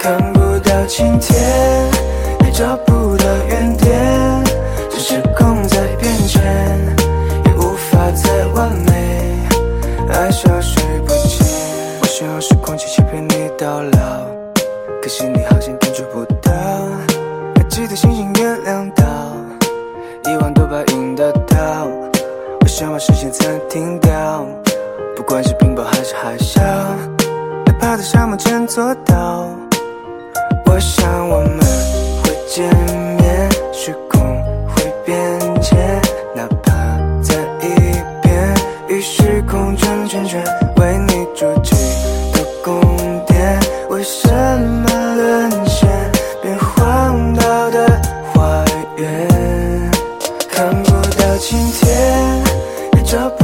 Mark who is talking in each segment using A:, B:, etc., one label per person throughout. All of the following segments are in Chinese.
A: 看不到晴天，也找不到原点。这时空在变迁，也无法再完美，爱消失不见。我想用时空机器陪你到老，可惜你好像感觉不到。还记得星星月亮岛，遗忘都把引得到。我想把时间暂停掉，不管是冰雹还是海啸，哪怕在沙漠间做到。我想我们会见面，时空会变迁，哪怕在一边，与时空转圈圈，为你筑起的宫殿。为什么沦陷，变荒岛的花园？看不到晴天，也找不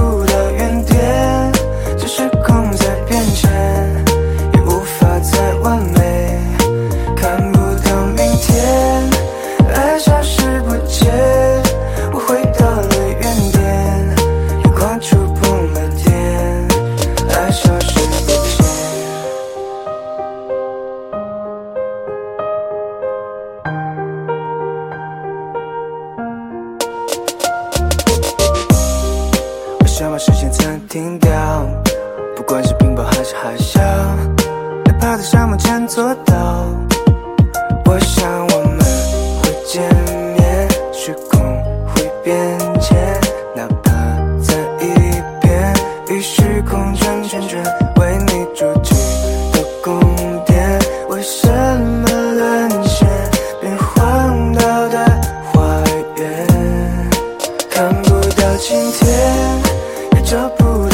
A: 暂停掉，不管是冰雹还是海啸，哪怕在沙漠间做到。我想我们会见面，时空会变迁，哪怕在一边，与时空转圈圈，为你筑起的宫殿。为什么沦陷，变荒岛的花园？看不到晴天，这不。